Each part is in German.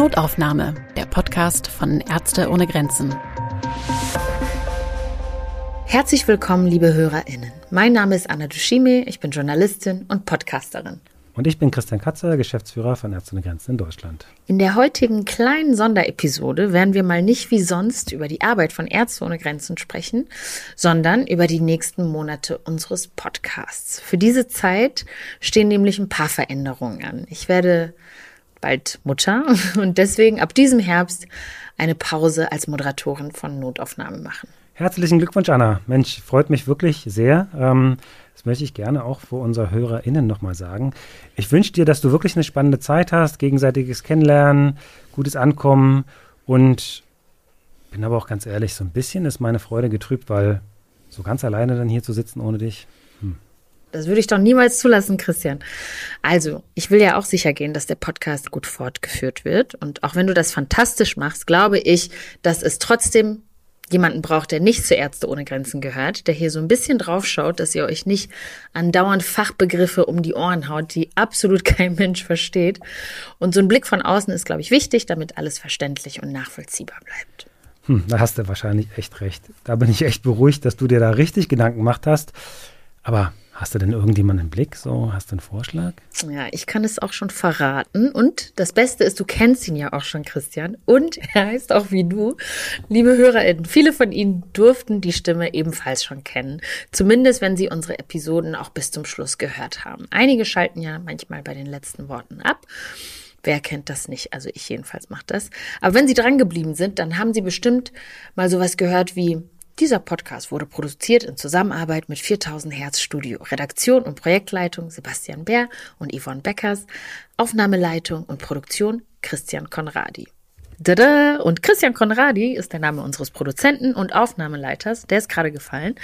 Notaufnahme, der Podcast von Ärzte ohne Grenzen. Herzlich willkommen, liebe HörerInnen. Mein Name ist Anna Dushime, ich bin Journalistin und Podcasterin. Und ich bin Christian Katzer, Geschäftsführer von Ärzte ohne Grenzen in Deutschland. In der heutigen kleinen Sonderepisode werden wir mal nicht wie sonst über die Arbeit von Ärzte ohne Grenzen sprechen, sondern über die nächsten Monate unseres Podcasts. Für diese Zeit stehen nämlich ein paar Veränderungen an. Ich werde bald Mutter und deswegen ab diesem Herbst eine Pause als Moderatorin von Notaufnahme machen. Herzlichen Glückwunsch, Anna. Mensch, freut mich wirklich sehr. Ähm, das möchte ich gerne auch vor unserer HörerInnen nochmal sagen. Ich wünsche dir, dass du wirklich eine spannende Zeit hast, gegenseitiges Kennenlernen, gutes Ankommen und bin aber auch ganz ehrlich, so ein bisschen ist meine Freude getrübt, weil so ganz alleine dann hier zu sitzen ohne dich. Das würde ich doch niemals zulassen, Christian. Also, ich will ja auch sicher gehen, dass der Podcast gut fortgeführt wird. Und auch wenn du das fantastisch machst, glaube ich, dass es trotzdem jemanden braucht, der nicht zu Ärzte ohne Grenzen gehört, der hier so ein bisschen draufschaut, dass ihr euch nicht andauernd Fachbegriffe um die Ohren haut, die absolut kein Mensch versteht. Und so ein Blick von außen ist, glaube ich, wichtig, damit alles verständlich und nachvollziehbar bleibt. Hm, da hast du wahrscheinlich echt recht. Da bin ich echt beruhigt, dass du dir da richtig Gedanken gemacht hast. Aber Hast du denn irgendjemanden im Blick? So, hast du einen Vorschlag? Ja, ich kann es auch schon verraten. Und das Beste ist, du kennst ihn ja auch schon, Christian. Und er heißt auch wie du. Liebe HörerInnen, viele von Ihnen durften die Stimme ebenfalls schon kennen. Zumindest, wenn Sie unsere Episoden auch bis zum Schluss gehört haben. Einige schalten ja manchmal bei den letzten Worten ab. Wer kennt das nicht? Also ich jedenfalls mache das. Aber wenn Sie dran geblieben sind, dann haben Sie bestimmt mal sowas gehört wie dieser Podcast wurde produziert in Zusammenarbeit mit 4000 Hertz Studio. Redaktion und Projektleitung Sebastian Bär und Yvonne Beckers. Aufnahmeleitung und Produktion Christian Konradi. Dada! Und Christian Konradi ist der Name unseres Produzenten und Aufnahmeleiters. Der ist gerade gefallen.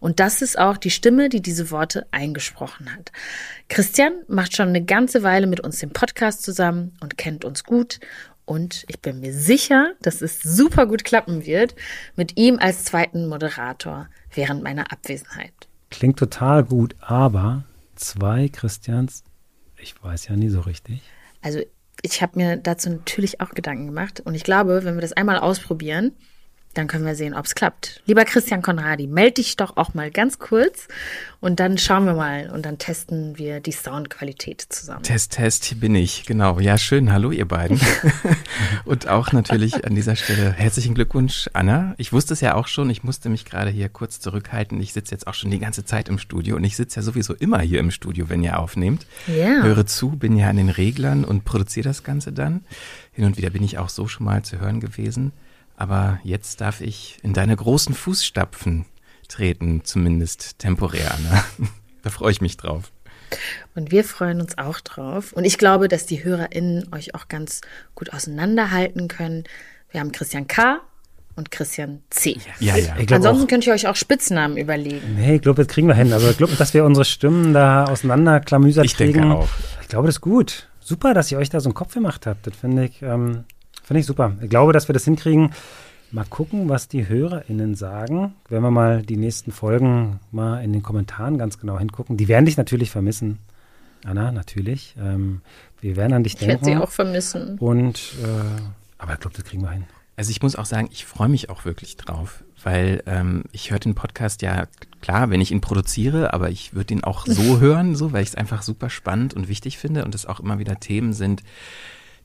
Und das ist auch die Stimme, die diese Worte eingesprochen hat. Christian macht schon eine ganze Weile mit uns den Podcast zusammen und kennt uns gut und ich bin mir sicher, dass es super gut klappen wird mit ihm als zweiten Moderator während meiner Abwesenheit. Klingt total gut, aber zwei Christians, ich weiß ja nie so richtig. Also ich habe mir dazu natürlich auch Gedanken gemacht und ich glaube, wenn wir das einmal ausprobieren, dann können wir sehen, ob es klappt. Lieber Christian Konradi, melde dich doch auch mal ganz kurz und dann schauen wir mal und dann testen wir die Soundqualität zusammen. Test, Test, hier bin ich, genau. Ja, schön. Hallo, ihr beiden. und auch natürlich an dieser Stelle herzlichen Glückwunsch, Anna. Ich wusste es ja auch schon, ich musste mich gerade hier kurz zurückhalten. Ich sitze jetzt auch schon die ganze Zeit im Studio und ich sitze ja sowieso immer hier im Studio, wenn ihr aufnehmt. Ja. Höre zu, bin ja an den Reglern und produziere das Ganze dann. Hin und wieder bin ich auch so schon mal zu hören gewesen. Aber jetzt darf ich in deine großen Fußstapfen treten, zumindest temporär, Anna. da freue ich mich drauf. Und wir freuen uns auch drauf. Und ich glaube, dass die HörerInnen euch auch ganz gut auseinanderhalten können. Wir haben Christian K. und Christian C. Ja, ja. Ansonsten auch, könnt ihr euch auch Spitznamen überlegen. Nee, ich glaube, das kriegen wir hin. Also ich glaube, dass wir unsere Stimmen da auseinanderklamüsert ich kriegen. Ich denke auch. Ich glaube, das ist gut. Super, dass ihr euch da so einen Kopf gemacht habt. Das finde ich ähm, Finde ich super. Ich glaube, dass wir das hinkriegen. Mal gucken, was die HörerInnen sagen. Wenn wir mal die nächsten Folgen mal in den Kommentaren ganz genau hingucken. Die werden dich natürlich vermissen. Anna, natürlich. Ähm, wir werden an dich ich denken. Ich werde sie auch vermissen. Und, äh, aber ich glaube, das kriegen wir hin. Also ich muss auch sagen, ich freue mich auch wirklich drauf, weil ähm, ich höre den Podcast ja klar, wenn ich ihn produziere, aber ich würde ihn auch so hören, so, weil ich es einfach super spannend und wichtig finde und es auch immer wieder Themen sind,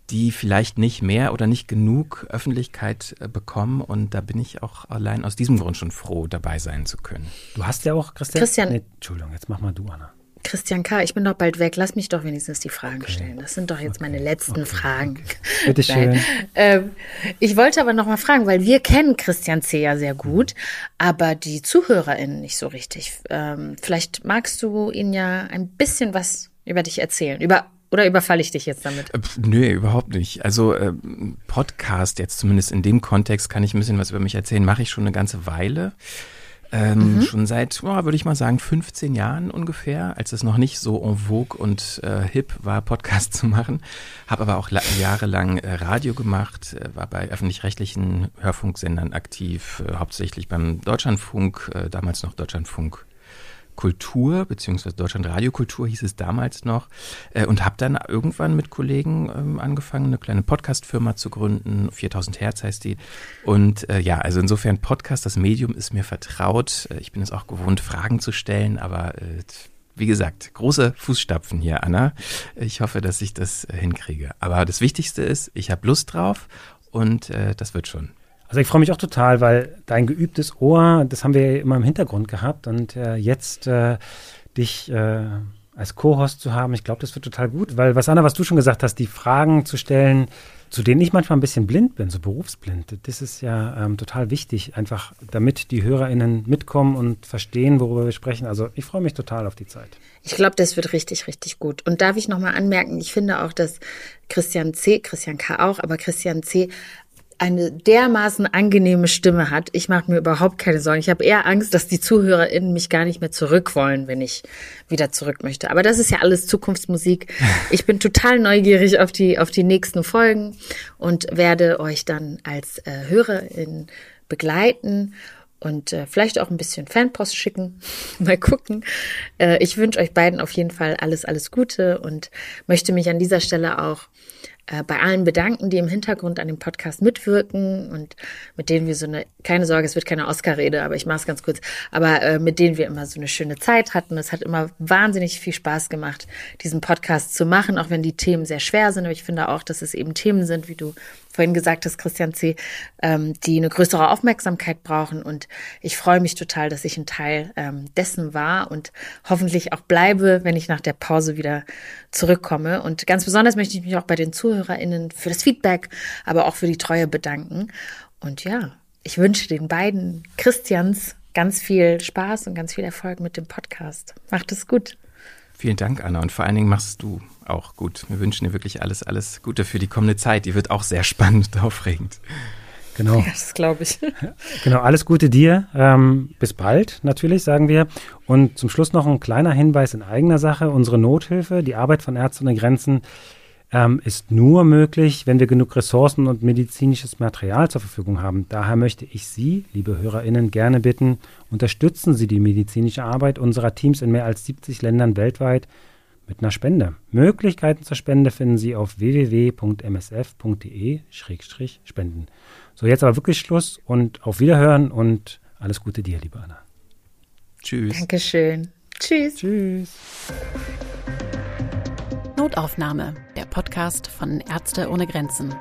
die vielleicht nicht mehr oder nicht genug Öffentlichkeit äh, bekommen. Und da bin ich auch allein aus diesem Grund schon froh, dabei sein zu können. Du hast ja auch, Christian. Christian. Nee, Entschuldigung, jetzt mach mal du, Anna. Christian K., ich bin doch bald weg. Lass mich doch wenigstens die Fragen okay. stellen. Das sind doch jetzt okay. meine letzten okay. Fragen. Bitte schön. Ähm, ich wollte aber noch mal fragen, weil wir kennen Christian C. ja sehr gut, aber die ZuhörerInnen nicht so richtig. Ähm, vielleicht magst du ihnen ja ein bisschen was über dich erzählen, über oder überfalle ich dich jetzt damit? Äh, nee, überhaupt nicht. Also äh, Podcast jetzt zumindest in dem Kontext kann ich ein bisschen was über mich erzählen. Mache ich schon eine ganze Weile. Ähm, mhm. Schon seit, oh, würde ich mal sagen, 15 Jahren ungefähr, als es noch nicht so en vogue und äh, hip war, Podcast zu machen. Habe aber auch jahrelang äh, Radio gemacht, äh, war bei öffentlich-rechtlichen Hörfunksendern aktiv, äh, hauptsächlich beim Deutschlandfunk, äh, damals noch Deutschlandfunk Kultur, beziehungsweise Deutschland Radiokultur hieß es damals noch, äh, und habe dann irgendwann mit Kollegen ähm, angefangen, eine kleine Podcast-Firma zu gründen. 4000 Hertz heißt die. Und äh, ja, also insofern Podcast, das Medium ist mir vertraut. Äh, ich bin es auch gewohnt, Fragen zu stellen, aber äh, wie gesagt, große Fußstapfen hier, Anna. Ich hoffe, dass ich das äh, hinkriege. Aber das Wichtigste ist, ich habe Lust drauf und äh, das wird schon. Also ich freue mich auch total, weil dein geübtes Ohr, das haben wir immer im Hintergrund gehabt und äh, jetzt äh, dich äh, als Co-Host zu haben, ich glaube, das wird total gut, weil was Anna, was du schon gesagt hast, die Fragen zu stellen, zu denen ich manchmal ein bisschen blind bin, so berufsblind, das ist ja ähm, total wichtig, einfach damit die HörerInnen mitkommen und verstehen, worüber wir sprechen. Also ich freue mich total auf die Zeit. Ich glaube, das wird richtig, richtig gut. Und darf ich nochmal anmerken, ich finde auch, dass Christian C., Christian K. auch, aber Christian C eine dermaßen angenehme Stimme hat. Ich mache mir überhaupt keine Sorgen. Ich habe eher Angst, dass die ZuhörerInnen mich gar nicht mehr zurück wollen, wenn ich wieder zurück möchte. Aber das ist ja alles Zukunftsmusik. Ich bin total neugierig auf die, auf die nächsten Folgen und werde euch dann als äh, HörerIn begleiten und äh, vielleicht auch ein bisschen Fanpost schicken. Mal gucken. Äh, ich wünsche euch beiden auf jeden Fall alles, alles Gute und möchte mich an dieser Stelle auch äh, bei allen bedanken, die im Hintergrund an dem Podcast mitwirken und mit denen wir so eine, keine Sorge, es wird keine Oscar-Rede, aber ich mache es ganz kurz, aber äh, mit denen wir immer so eine schöne Zeit hatten. Es hat immer wahnsinnig viel Spaß gemacht, diesen Podcast zu machen, auch wenn die Themen sehr schwer sind. Aber ich finde auch, dass es eben Themen sind, wie du vorhin gesagt hast, Christian C., ähm, die eine größere Aufmerksamkeit brauchen. Und ich freue mich total, dass ich ein Teil ähm, dessen war und hoffentlich auch bleibe, wenn ich nach der Pause wieder zurückkomme. Und ganz besonders möchte ich mich auch bei den ZuhörerInnen für das Feedback, aber auch für die Treue bedanken. Und ja, ich wünsche den beiden Christians ganz viel Spaß und ganz viel Erfolg mit dem Podcast. Macht es gut. Vielen Dank, Anna. Und vor allen Dingen machst du auch gut. Wir wünschen dir wirklich alles, alles Gute für die kommende Zeit. Die wird auch sehr spannend und aufregend. Genau. Das glaube ich. Genau, alles Gute dir. Ähm, bis bald, natürlich, sagen wir. Und zum Schluss noch ein kleiner Hinweis in eigener Sache. Unsere Nothilfe, die Arbeit von Ärzte ohne Grenzen, ähm, ist nur möglich, wenn wir genug Ressourcen und medizinisches Material zur Verfügung haben. Daher möchte ich Sie, liebe HörerInnen, gerne bitten, unterstützen Sie die medizinische Arbeit unserer Teams in mehr als 70 Ländern weltweit mit einer Spende. Möglichkeiten zur Spende finden Sie auf www.msf.de-spenden. So, jetzt aber wirklich Schluss und auf Wiederhören und alles Gute dir, liebe Anna. Tschüss. Dankeschön. Tschüss. Tschüss. Notaufnahme, Podcast von Ärzte ohne Grenzen.